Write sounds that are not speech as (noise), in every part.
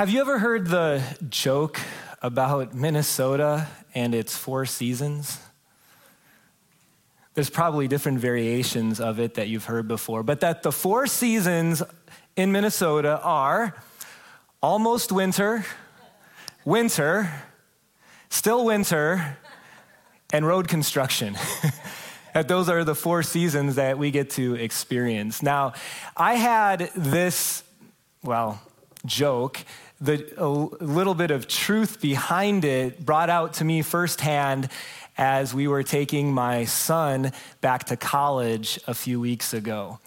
Have you ever heard the joke about Minnesota and its four seasons? There's probably different variations of it that you've heard before, but that the four seasons in Minnesota are almost winter, winter, still winter, and road construction. (laughs) that those are the four seasons that we get to experience. Now, I had this, well, joke the a little bit of truth behind it brought out to me firsthand as we were taking my son back to college a few weeks ago.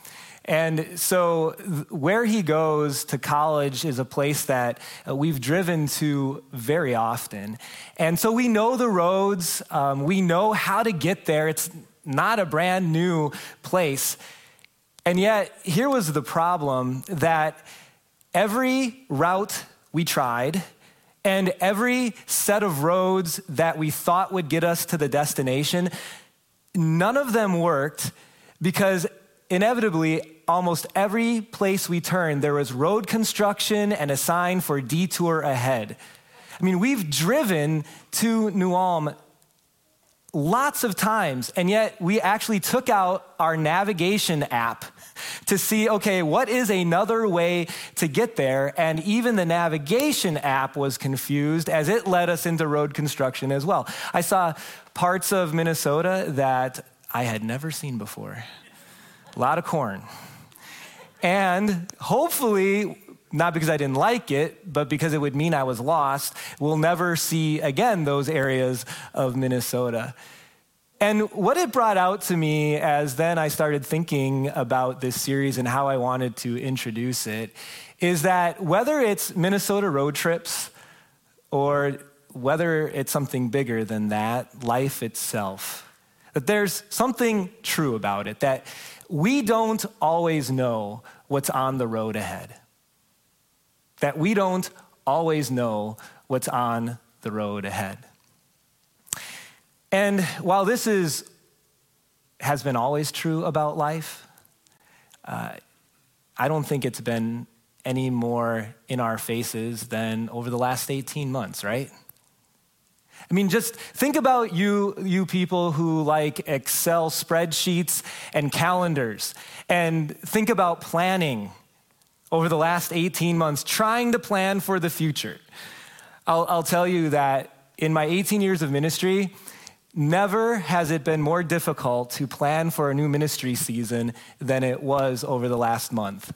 And so, where he goes to college is a place that uh, we've driven to very often. And so, we know the roads, um, we know how to get there. It's not a brand new place. And yet, here was the problem that every route we tried, and every set of roads that we thought would get us to the destination, none of them worked because inevitably, almost every place we turned, there was road construction and a sign for detour ahead. I mean, we've driven to New Ulm lots of times, and yet we actually took out our navigation app (laughs) to see, okay, what is another way to get there? And even the navigation app was confused as it led us into road construction as well. I saw parts of Minnesota that I had never seen before. A lot of corn. And hopefully, not because I didn't like it, but because it would mean I was lost, we'll never see again those areas of Minnesota. And what it brought out to me as then I started thinking about this series and how I wanted to introduce it is that whether it's Minnesota road trips or whether it's something bigger than that, life itself, that there's something true about it, that we don't always know what's on the road ahead, that we don't always know what's on the road ahead. And while this is, has been always true about life, uh, I don't think it's been any more in our faces than over the last 18 months, right? I mean, just think about you, you people who like Excel spreadsheets and calendars, and think about planning over the last 18 months, trying to plan for the future. I'll, I'll tell you that in my 18 years of ministry, Never has it been more difficult to plan for a new ministry season than it was over the last month.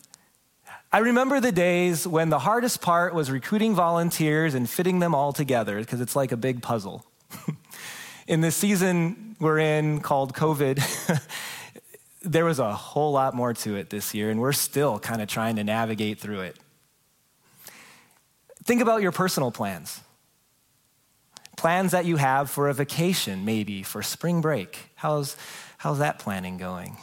I remember the days when the hardest part was recruiting volunteers and fitting them all together because it's like a big puzzle. (laughs) in the season we're in called COVID, (laughs) there was a whole lot more to it this year, and we're still kind of trying to navigate through it. Think about your personal plans plans that you have for a vacation, maybe for spring break. How's, how's that planning going?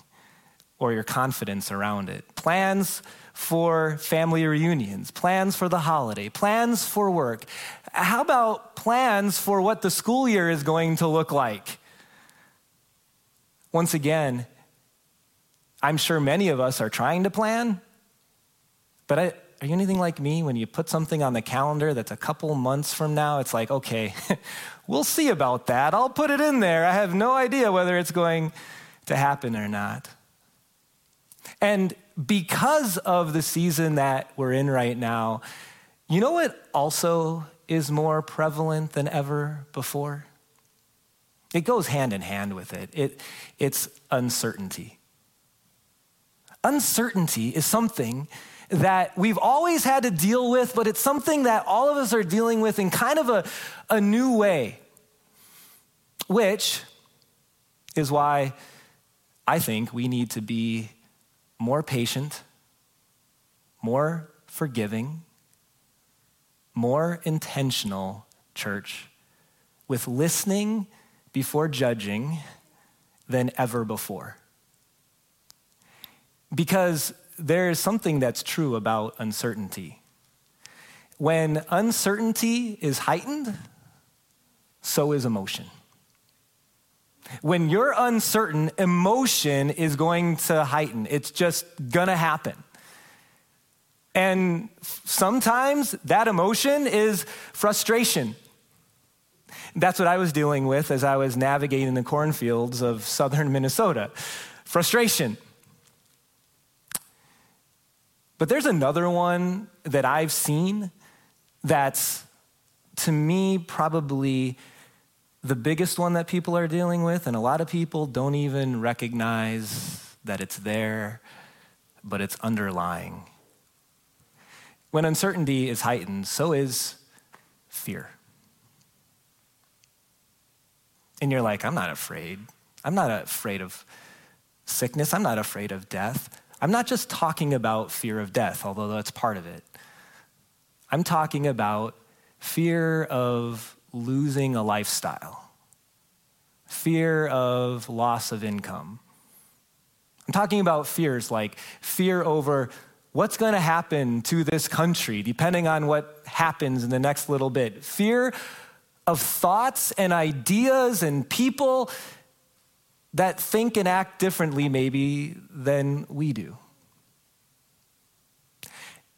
Or your confidence around it. Plans for family reunions, plans for the holiday, plans for work. How about plans for what the school year is going to look like? Once again, I'm sure many of us are trying to plan, but I, are you anything like me when you put something on the calendar that's a couple months from now? It's like, okay, (laughs) we'll see about that. I'll put it in there. I have no idea whether it's going to happen or not. And because of the season that we're in right now, you know what also is more prevalent than ever before? It goes hand in hand with it. it it's uncertainty. Uncertainty is something that we've always had to deal with, but it's something that all of us are dealing with in kind of a, a new way, which is why I think we need to be more patient, more forgiving, more intentional, church, with listening before judging than ever before. Because there is something that's true about uncertainty. When uncertainty is heightened, so is emotion. When you're uncertain, emotion is going to heighten. It's just going to happen. And sometimes that emotion is frustration. That's what I was dealing with as I was navigating the cornfields of southern Minnesota frustration. But there's another one that I've seen that's, to me, probably the biggest one that people are dealing with, and a lot of people don't even recognize that it's there, but it's underlying. When uncertainty is heightened, so is fear. And you're like, I'm not afraid. I'm not afraid of sickness. I'm not afraid of death. I'm not just talking about fear of death, although that's part of it. I'm talking about fear of losing a lifestyle, fear of loss of income. I'm talking about fears like fear over what's going to happen to this country, depending on what happens in the next little bit. Fear of thoughts and ideas and people that think and act differently, maybe, than we do.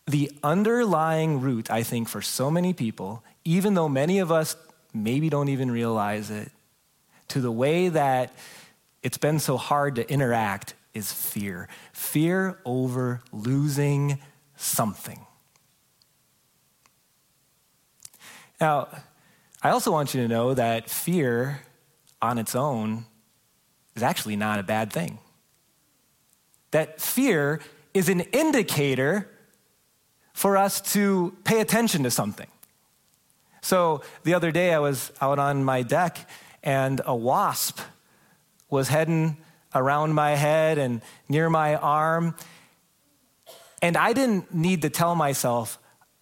The underlying root, I think, for so many people, even though many of us maybe don't even realize it, to the way that it's been so hard to interact is fear. Fear over losing something. Now, I also want you to know that fear on its own is actually not a bad thing. That fear is an indicator for us to pay attention to something. So the other day I was out on my deck and a wasp was heading around my head and near my arm. And I didn't need to tell myself,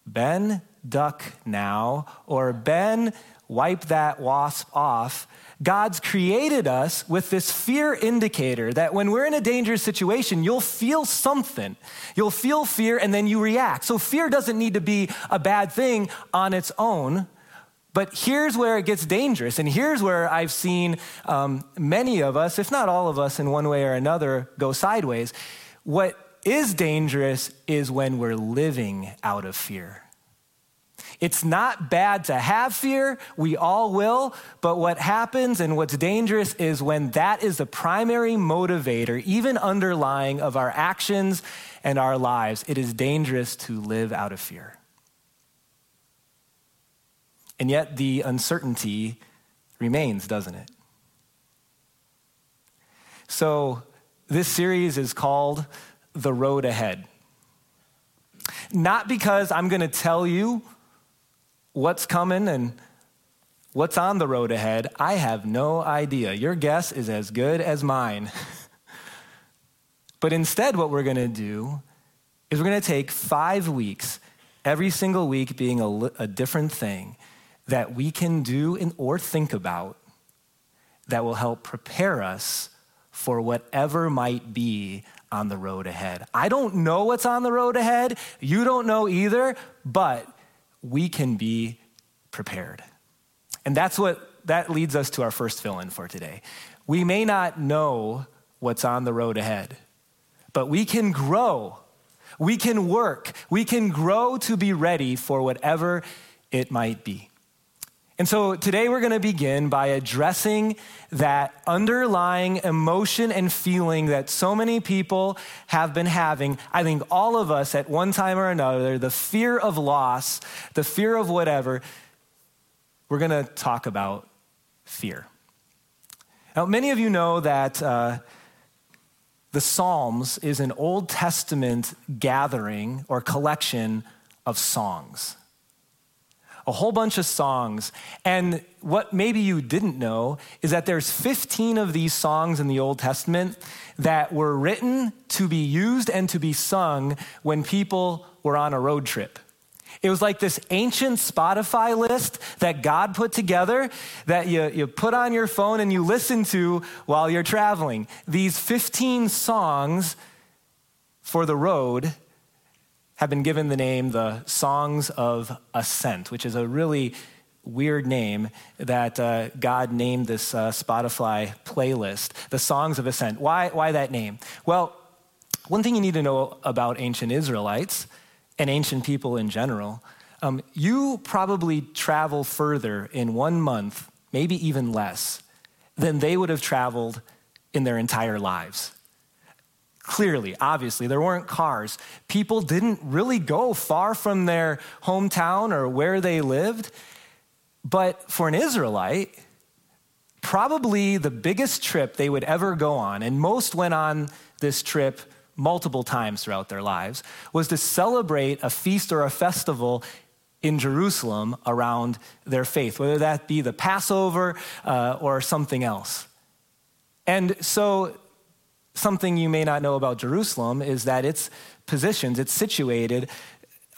Ben, duck now, or Ben, wipe that wasp off. God's created us with this fear indicator that when we're in a dangerous situation, you'll feel something. You'll feel fear and then you react. So fear doesn't need to be a bad thing on its own. But here's where it gets dangerous. And here's where I've seen um, many of us, if not all of us, in one way or another, go sideways. What is dangerous is when we're living out of fear. It's not bad to have fear, we all will, but what happens and what's dangerous is when that is the primary motivator, even underlying of our actions and our lives, it is dangerous to live out of fear. And yet the uncertainty remains, doesn't it? So, this series is called The Road Ahead. Not because I'm going to tell you what's coming and what's on the road ahead, I have no idea. Your guess is as good as mine. (laughs) but instead, what we're going to do is we're going to take five weeks, every single week being a, a different thing that we can do in, or think about that will help prepare us for whatever might be on the road ahead. I don't know what's on the road ahead. You don't know either, but we can be prepared. And that's what that leads us to our first fill in for today. We may not know what's on the road ahead, but we can grow. We can work. We can grow to be ready for whatever it might be. And so today we're going to begin by addressing that underlying emotion and feeling that so many people have been having. I think all of us at one time or another, the fear of loss, the fear of whatever. We're going to talk about fear. Now, many of you know that uh, the Psalms is an Old Testament gathering or collection of songs a whole bunch of songs. And what maybe you didn't know is that there's 15 of these songs in the Old Testament that were written to be used and to be sung when people were on a road trip. It was like this ancient Spotify list that God put together that you, you put on your phone and you listen to while you're traveling. These 15 songs for the road have been given the name the Songs of Ascent, which is a really weird name that uh, God named this uh, Spotify playlist, the Songs of Ascent. Why, why that name? Well, one thing you need to know about ancient Israelites and ancient people in general, um, you probably travel further in one month, maybe even less, than they would have traveled in their entire lives. Clearly, obviously, there weren't cars. People didn't really go far from their hometown or where they lived. But for an Israelite, probably the biggest trip they would ever go on, and most went on this trip multiple times throughout their lives, was to celebrate a feast or a festival in Jerusalem around their faith, whether that be the Passover uh, or something else. And so, something you may not know about Jerusalem is that it's positioned, it's situated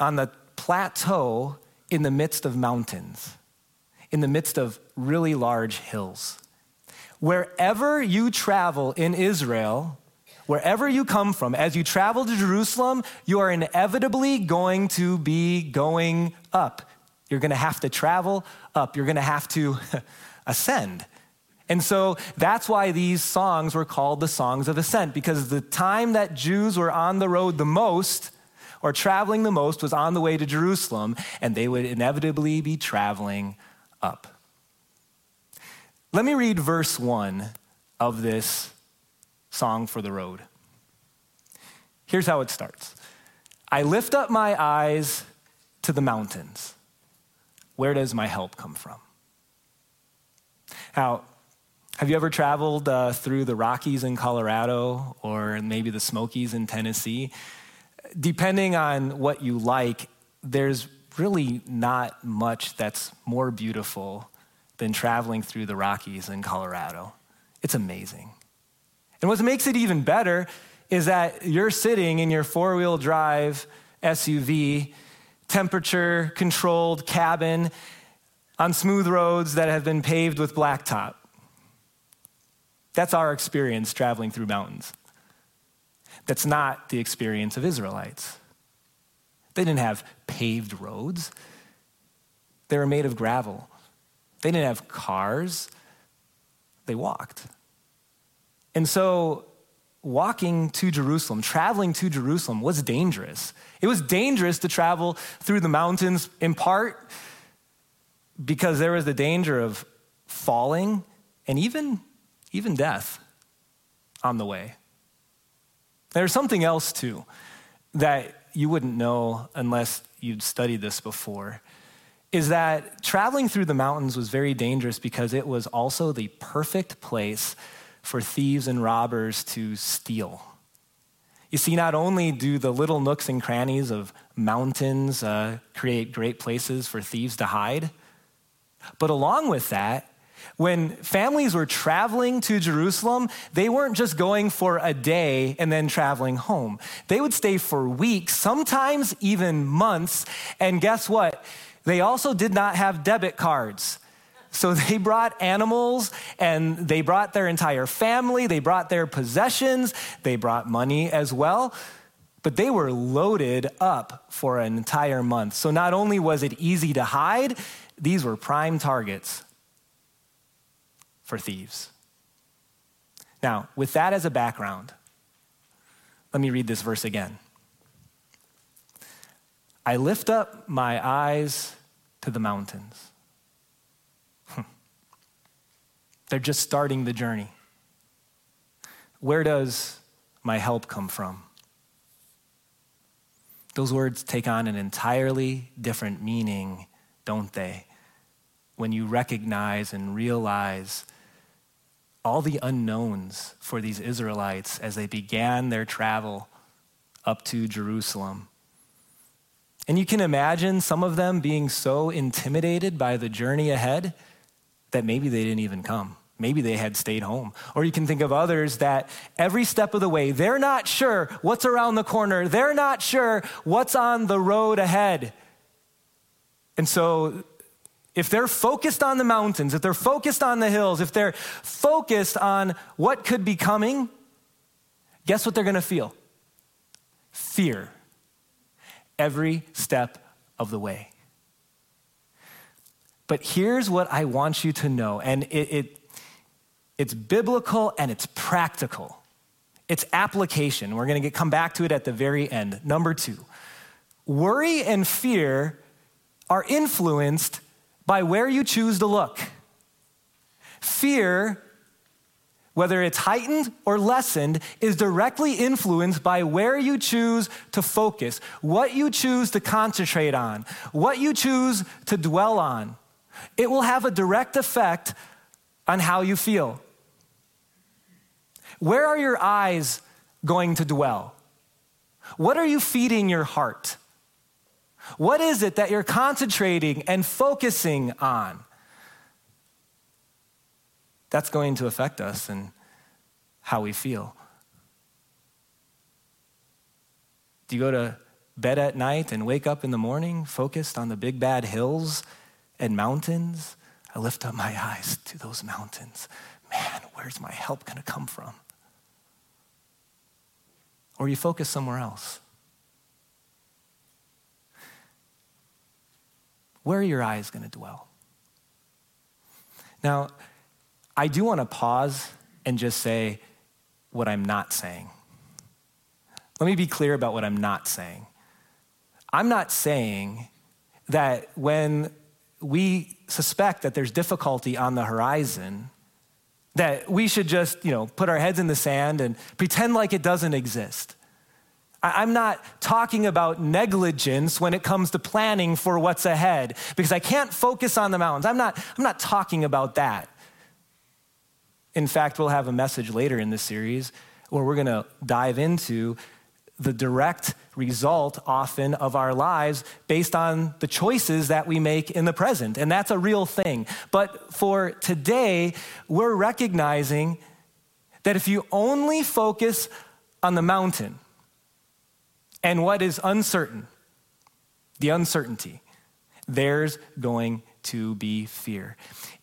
on the plateau in the midst of mountains, in the midst of really large hills. Wherever you travel in Israel, wherever you come from, as you travel to Jerusalem, you are inevitably going to be going up. You're going to have to travel up. You're going to have to (laughs) ascend. And so that's why these songs were called the songs of ascent, because the time that Jews were on the road the most or traveling the most was on the way to Jerusalem, and they would inevitably be traveling up. Let me read verse one of this song for the road. Here's how it starts I lift up my eyes to the mountains. Where does my help come from? Now, have you ever traveled uh, through the Rockies in Colorado or maybe the Smokies in Tennessee? Depending on what you like, there's really not much that's more beautiful than traveling through the Rockies in Colorado. It's amazing. And what makes it even better is that you're sitting in your four wheel drive SUV, temperature controlled cabin on smooth roads that have been paved with blacktop. That's our experience traveling through mountains. That's not the experience of Israelites. They didn't have paved roads, they were made of gravel. They didn't have cars, they walked. And so, walking to Jerusalem, traveling to Jerusalem was dangerous. It was dangerous to travel through the mountains, in part because there was the danger of falling and even, even death on the way. There's something else, too, that you wouldn't know unless you'd studied this before is that traveling through the mountains was very dangerous because it was also the perfect place for thieves and robbers to steal. You see, not only do the little nooks and crannies of mountains uh, create great places for thieves to hide, but along with that, when families were traveling to Jerusalem, they weren't just going for a day and then traveling home. They would stay for weeks, sometimes even months. And guess what? They also did not have debit cards. So (laughs) they brought animals and they brought their entire family, they brought their possessions, they brought money as well. But they were loaded up for an entire month. So not only was it easy to hide, these were prime targets for thieves. Now, with that as a background, let me read this verse again. I lift up my eyes to the mountains. Hmm. They're just starting the journey. Where does my help come from? Those words take on an entirely different meaning, don't they? When you recognize and realize all the unknowns for these Israelites as they began their travel up to Jerusalem. And you can imagine some of them being so intimidated by the journey ahead that maybe they didn't even come. Maybe they had stayed home. Or you can think of others that every step of the way, they're not sure what's around the corner. They're not sure what's on the road ahead. And so, if they're focused on the mountains, if they're focused on the hills, if they're focused on what could be coming, guess what they're going to feel? Fear every step of the way. But here's what I want you to know, and it, it, it's biblical and it's practical. It's application. We're going to come back to it at the very end. Number two, Worry and fear are influenced by where you choose to look. Fear, whether it's heightened or lessened, is directly influenced by where you choose to focus, what you choose to concentrate on, what you choose to dwell on. It will have a direct effect on how you feel. Where are your eyes going to dwell? What are you feeding your heart? What is it that you're concentrating and focusing on? That's going to affect us and how we feel. Do you go to bed at night and wake up in the morning focused on the big bad hills and mountains? I lift up my eyes to those mountains. Man, where's my help going to come from? Or you focus somewhere else. Where your eyes going to dwell? Now, I do want to pause and just say what I'm not saying. Let me be clear about what I'm not saying. I'm not saying that when we suspect that there's difficulty on the horizon, that we should just, you know, put our heads in the sand and pretend like it doesn't exist. I'm not talking about negligence when it comes to planning for what's ahead because I can't focus on the mountains. I'm not, I'm not talking about that. In fact, we'll have a message later in this series where we're going to dive into the direct result often of our lives based on the choices that we make in the present. And that's a real thing. But for today, we're recognizing that if you only focus on the mountain, and what is uncertain, the uncertainty, there's going to be fear.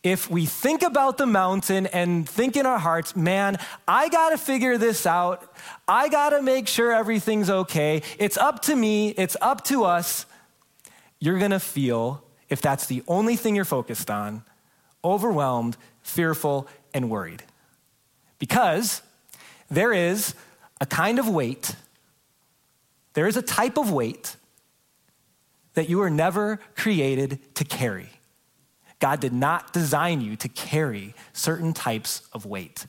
If we think about the mountain and think in our hearts, man, I got to figure this out. I got to make sure everything's okay. It's up to me, it's up to us. You're going to feel, if that's the only thing you're focused on, overwhelmed, fearful, and worried. Because there is a kind of weight there is a type of weight that you were never created to carry. God did not design you to carry certain types of weight.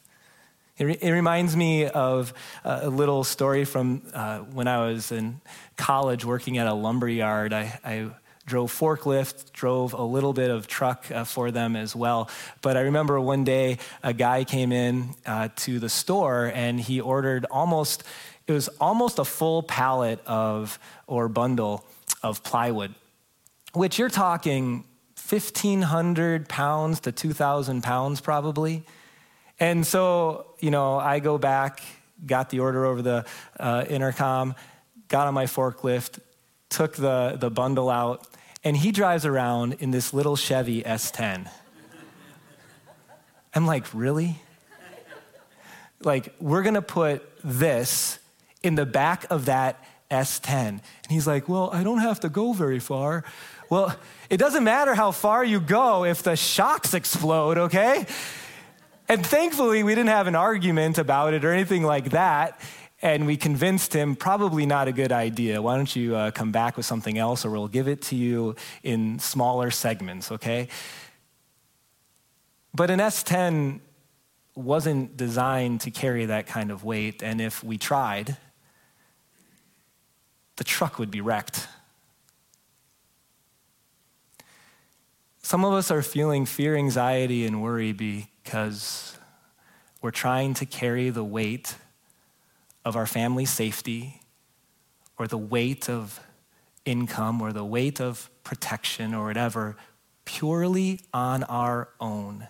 It, re- it reminds me of a little story from uh, when I was in college working at a lumber yard. I, I drove forklift, drove a little bit of truck uh, for them as well. But I remember one day a guy came in uh, to the store and he ordered almost it was almost a full pallet of or bundle of plywood, which you're talking 1,500 pounds to 2,000 pounds probably. And so, you know, I go back, got the order over the uh, intercom, got on my forklift, took the, the bundle out, and he drives around in this little Chevy S10. I'm like, really? Like, we're gonna put this in the back of that S10. And he's like, Well, I don't have to go very far. Well, it doesn't matter how far you go if the shocks explode, okay? And thankfully, we didn't have an argument about it or anything like that. And we convinced him, probably not a good idea. Why don't you uh, come back with something else or we'll give it to you in smaller segments, okay? But an S10 wasn't designed to carry that kind of weight. And if we tried, the truck would be wrecked. Some of us are feeling fear, anxiety, and worry because we're trying to carry the weight of our family safety or the weight of income or the weight of protection or whatever purely on our own.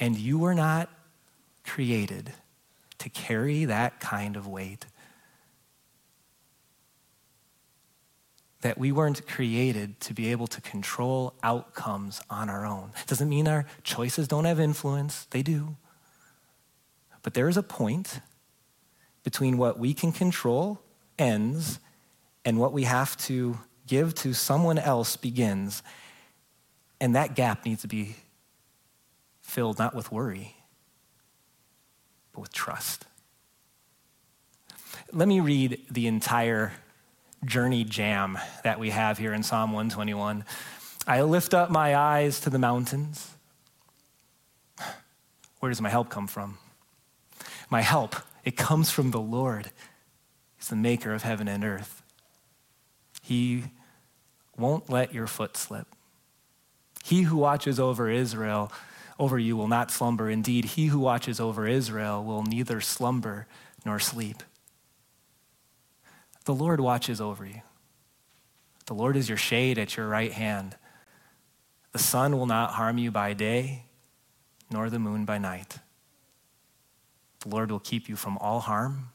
And you were not created to carry that kind of weight. That we weren't created to be able to control outcomes on our own. It Doesn't mean our choices don't have influence, they do. But there is a point between what we can control ends and what we have to give to someone else begins. And that gap needs to be filled not with worry, but with trust. Let me read the entire journey jam that we have here in Psalm 121. I lift up my eyes to the mountains. Where does my help come from? My help, it comes from the Lord. He's the maker of heaven and earth. He won't let your foot slip. He who watches over Israel, over you, will not slumber. Indeed, he who watches over Israel will neither slumber nor sleep. The Lord watches over you. The Lord is your shade at your right hand. The sun will not harm you by day, nor the moon by night. The Lord will keep you from all harm.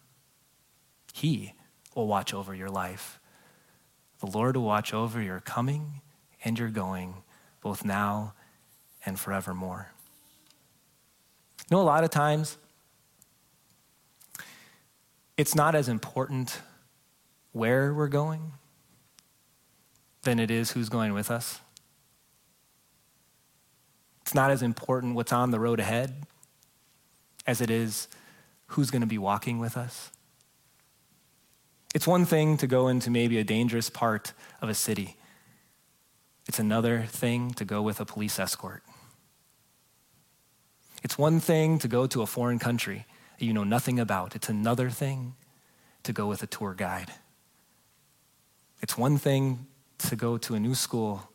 He will watch over your life. The Lord will watch over your coming and your going, both now and forevermore. You know, a lot of times, it's not as important where we're going than it is who's going with us. It's not as important what's on the road ahead as it is who's going to be walking with us. It's one thing to go into maybe a dangerous part of a city, it's another thing to go with a police escort. It's one thing to go to a foreign country you know nothing about, it's another thing to go with a tour guide. It's one thing to go to a new school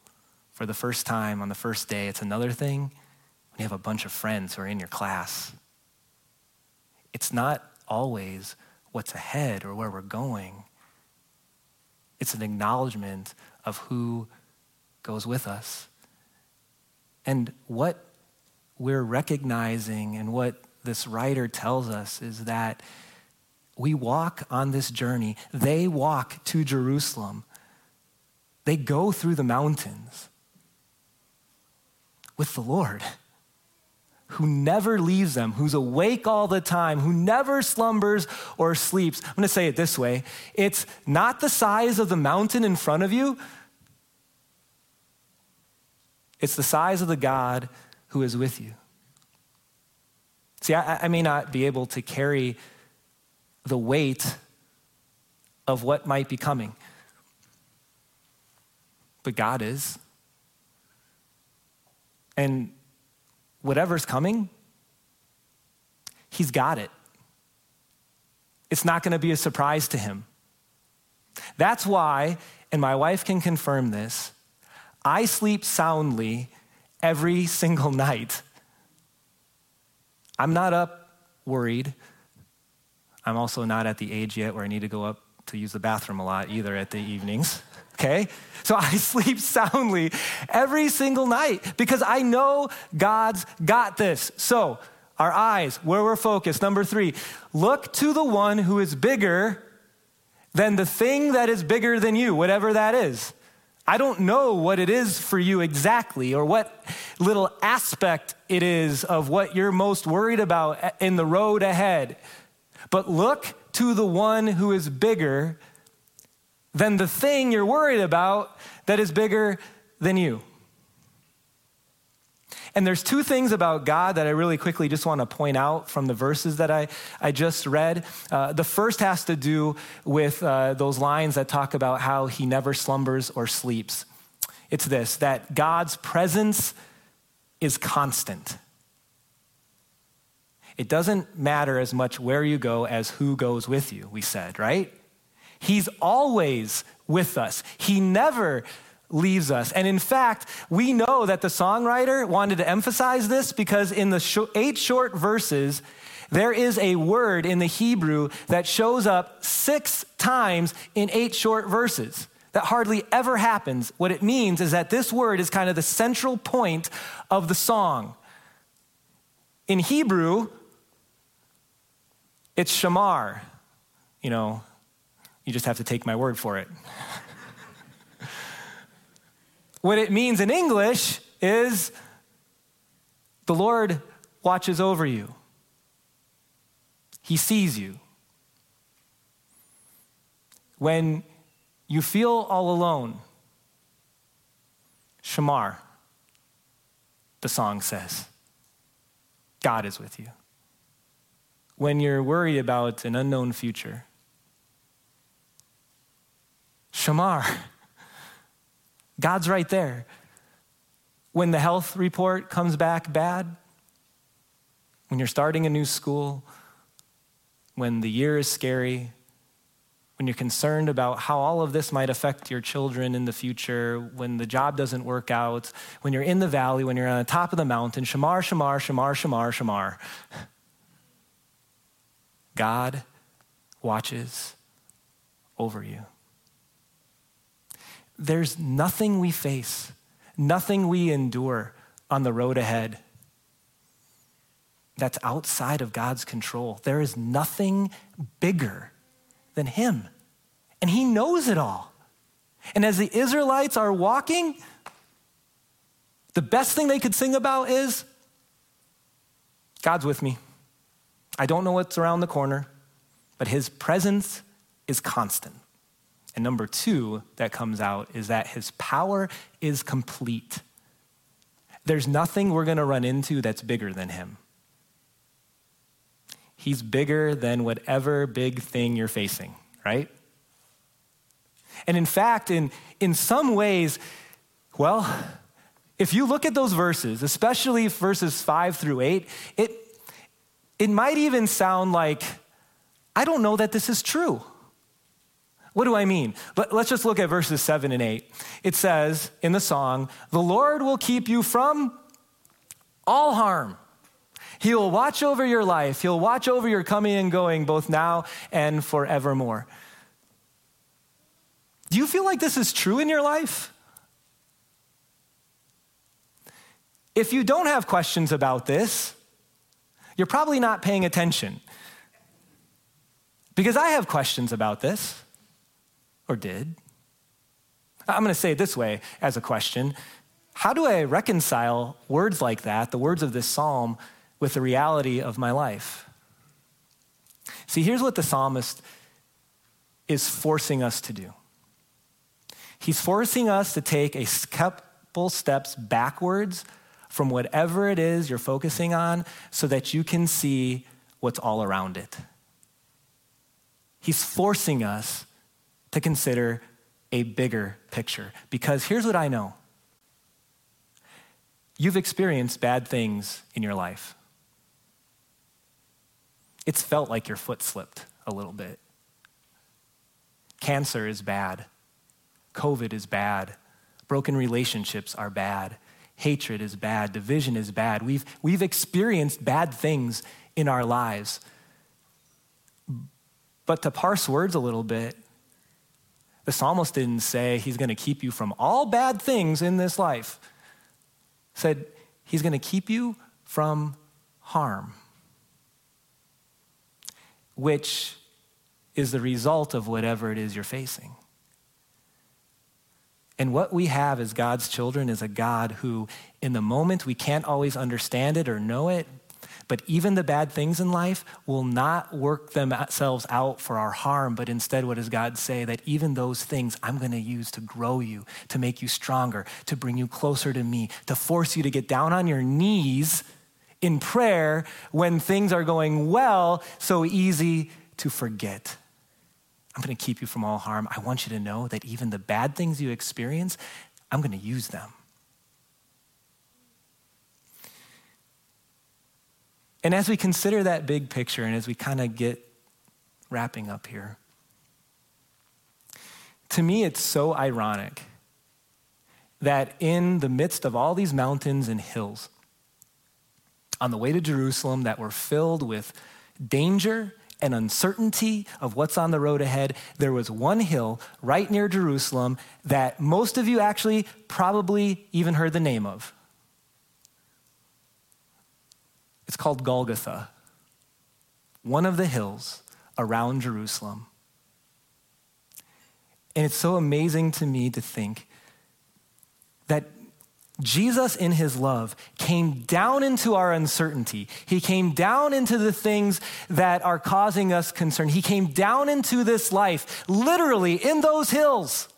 for the first time on the first day. It's another thing when you have a bunch of friends who are in your class. It's not always what's ahead or where we're going, it's an acknowledgement of who goes with us. And what we're recognizing and what this writer tells us is that we walk on this journey. They walk to Jerusalem. They go through the mountains with the Lord, who never leaves them, who's awake all the time, who never slumbers or sleeps. I'm going to say it this way it's not the size of the mountain in front of you, it's the size of the God who is with you. See, I, I may not be able to carry the weight of what might be coming, but God is. And whatever's coming, He's got it. It's not going to be a surprise to Him. That's why, and my wife can confirm this, I sleep soundly every single (laughs) night. I'm not up worried. I'm also not at the age yet where I need to go up to use the bathroom a lot either at the evenings (laughs) okay? So I (laughs) sleep soundly every single night because I know God's got this. So, our eyes, where we're focused. Number three, look to the one who is bigger than the thing that is bigger than you, whatever that is. I don't know what it is for you exactly or what little aspect it is of what you're most worried about in the road ahead. But look to the one who is bigger than the thing you're worried about that is bigger than you. And there's two things about God that I really quickly just want to point out from the verses that I, I just read. Uh, the first has to do with uh, those lines that talk about how he never slumbers or sleeps. It's this that God's presence is constant. It doesn't matter as much where you go as who goes with you, we said, right? He's always with us. He never leaves us. And in fact, we know that the songwriter wanted to emphasize this because in the eight short verses, there is a word in the Hebrew that shows up six times in eight short verses. That hardly ever happens. What it means is that this word is kind of the central point of the song. In Hebrew, it's shamar. You know, you just have to take my word for it. (laughs) what it means in English is the Lord watches over you, He sees you. When you feel all alone, Shamar, the song says, God is with you. When you're worried about an unknown future, Shamar. God's right there. When the health report comes back bad, when you're starting a new school, when the year is scary, when you're concerned about how all of this might affect your children in the future, when the job doesn't work out, when you're in the valley, when you're on the top of the mountain, shamar, shamar, shamar, shamar, shamar. God watches over you. There's nothing we face, nothing we endure on the road ahead that's outside of God's control. There is nothing bigger than Him. And He knows it all. And as the Israelites are walking, the best thing they could sing about is God's with me. I don't know what's around the corner, but His presence is constant. And number two that comes out is that His power is complete. There's nothing we're going to run into that's bigger than Him. He's bigger than whatever big thing you're facing, right? And in fact, in, in some ways, well, if you look at those verses, especially verses five through eight, it, it might even sound like, I don't know that this is true. What do I mean? But Let, us just look at verses seven and eight. It says in the song, The Lord will keep you from all harm. He will watch over your life. He'll watch over your coming and going, both now and forevermore. Do you feel like this is true in your life? If you don't have questions about this, you're probably not paying attention. Because I have questions about this, or did. I'm going to say it this way as a question How do I reconcile words like that, the words of this psalm, with the reality of my life. See, here's what the psalmist is forcing us to do he's forcing us to take a couple steps backwards from whatever it is you're focusing on so that you can see what's all around it. He's forcing us to consider a bigger picture because here's what I know you've experienced bad things in your life it's felt like your foot slipped a little bit. Cancer is bad. COVID is bad. Broken relationships are bad. Hatred is bad. Division is bad. We've, we've experienced bad things in our lives. But to parse words a little bit, the psalmist didn't say he's going to keep you from all bad things in this life. Said he's going to keep you from harm which is the result of whatever it is you're facing. And what we have as God's children is a God who, in the moment, we can't always understand it or know it, but even the bad things in life will not work themselves out for our harm, but instead, what does God say? That even those things I'm going to use to grow you, to make you stronger, to bring you closer to me, to force you to get down on your knees in prayer when things are going well, so easy to forget. I'm going to keep you from all harm. I want you to know that even the bad things you experience, I'm going to use them. And as we consider that big picture and as we kind of get wrapping up here, to me, it's so ironic that in the midst of all these mountains and hills, on the way to Jerusalem that were filled with danger and uncertainty of what's on the road ahead, there was one hill right near Jerusalem that most of you actually probably even heard the name of. It's called Golgotha, one of the hills around Jerusalem. And it's so amazing to me to think that Jesus, in his love, came down into our uncertainty. He came down into the things that are causing us concern. He came down into this life, literally in those hills.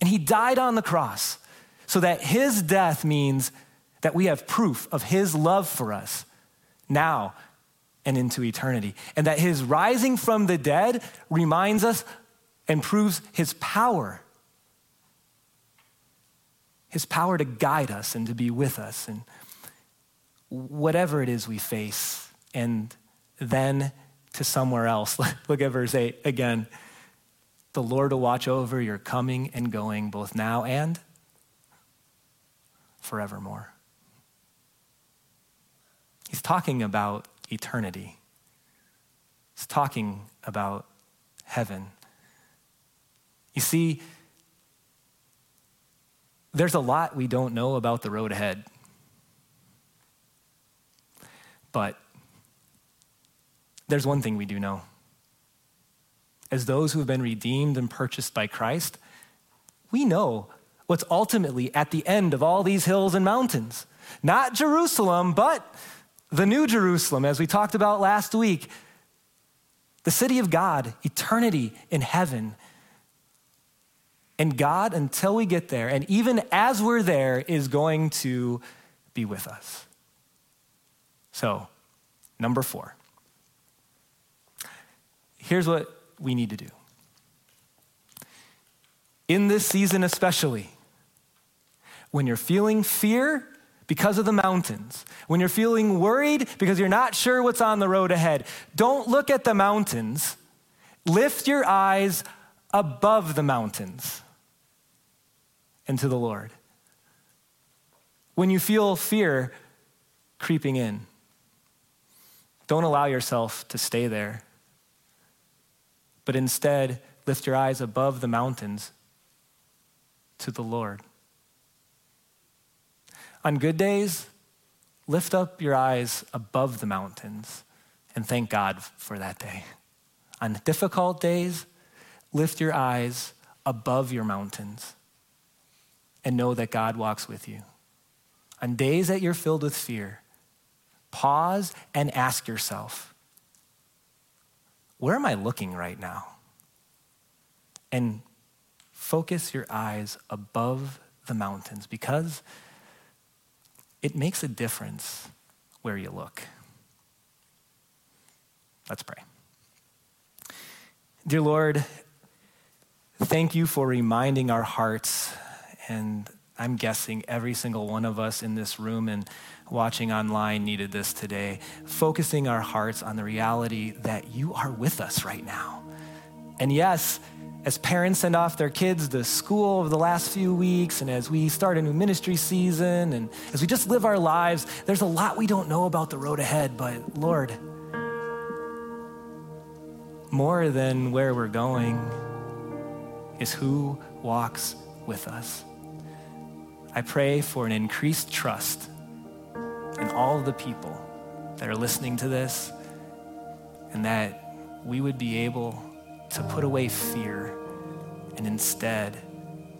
And he died on the cross so that his death means that we have proof of his love for us now and into eternity. And that his rising from the dead reminds us and proves his power. His power to guide us and to be with us and whatever it is we face, and then to somewhere else. (laughs) Look at verse 8 again. The Lord will watch over your coming and going, both now and forevermore. He's talking about eternity. He's talking about heaven. You see, there's a lot we don't know about the road ahead. But there's one thing we do know. As those who have been redeemed and purchased by Christ, we know what's ultimately at the end of all these hills and mountains. Not Jerusalem, but the New Jerusalem, as we talked about last week. The city of God, eternity in heaven. And God, until we get there, and even as we're there, is going to be with us. So, number four. Here's what we need to do. In this season, especially, when you're feeling fear because of the mountains, when you're feeling worried because you're not sure what's on the road ahead, don't look at the mountains. Lift your eyes above the mountains and to the Lord. When you feel fear creeping in, don't allow yourself to stay there, but instead lift your eyes above the mountains to the Lord. On good days, lift up your eyes above the mountains and thank God for that day. On difficult days, lift your eyes above your mountains and know that God walks with you. On days that you're filled with fear, pause and ask yourself, where am I looking right now? And focus your eyes above the mountains because it makes a difference where you look. Let's pray. Dear Lord, thank you for reminding our hearts, and I'm guessing every single one of us in this room and watching online needed this today, focusing our hearts on the reality that you are with us right now. And yes, as parents send off their kids to school over the last few weeks, and as we start a new ministry season, and as we just live our lives, there's a lot we don't know about the road ahead. But Lord, more than where we're going is who walks with us. I pray for an increased trust in all of the people that are listening to this, and that we would be able to put away fear and instead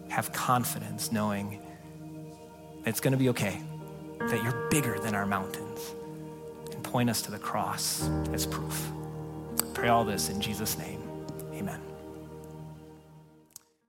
have confidence knowing it's going to be okay, that you're bigger than our mountains, and point us to the cross as proof. pray all this in Jesus' name. Amen.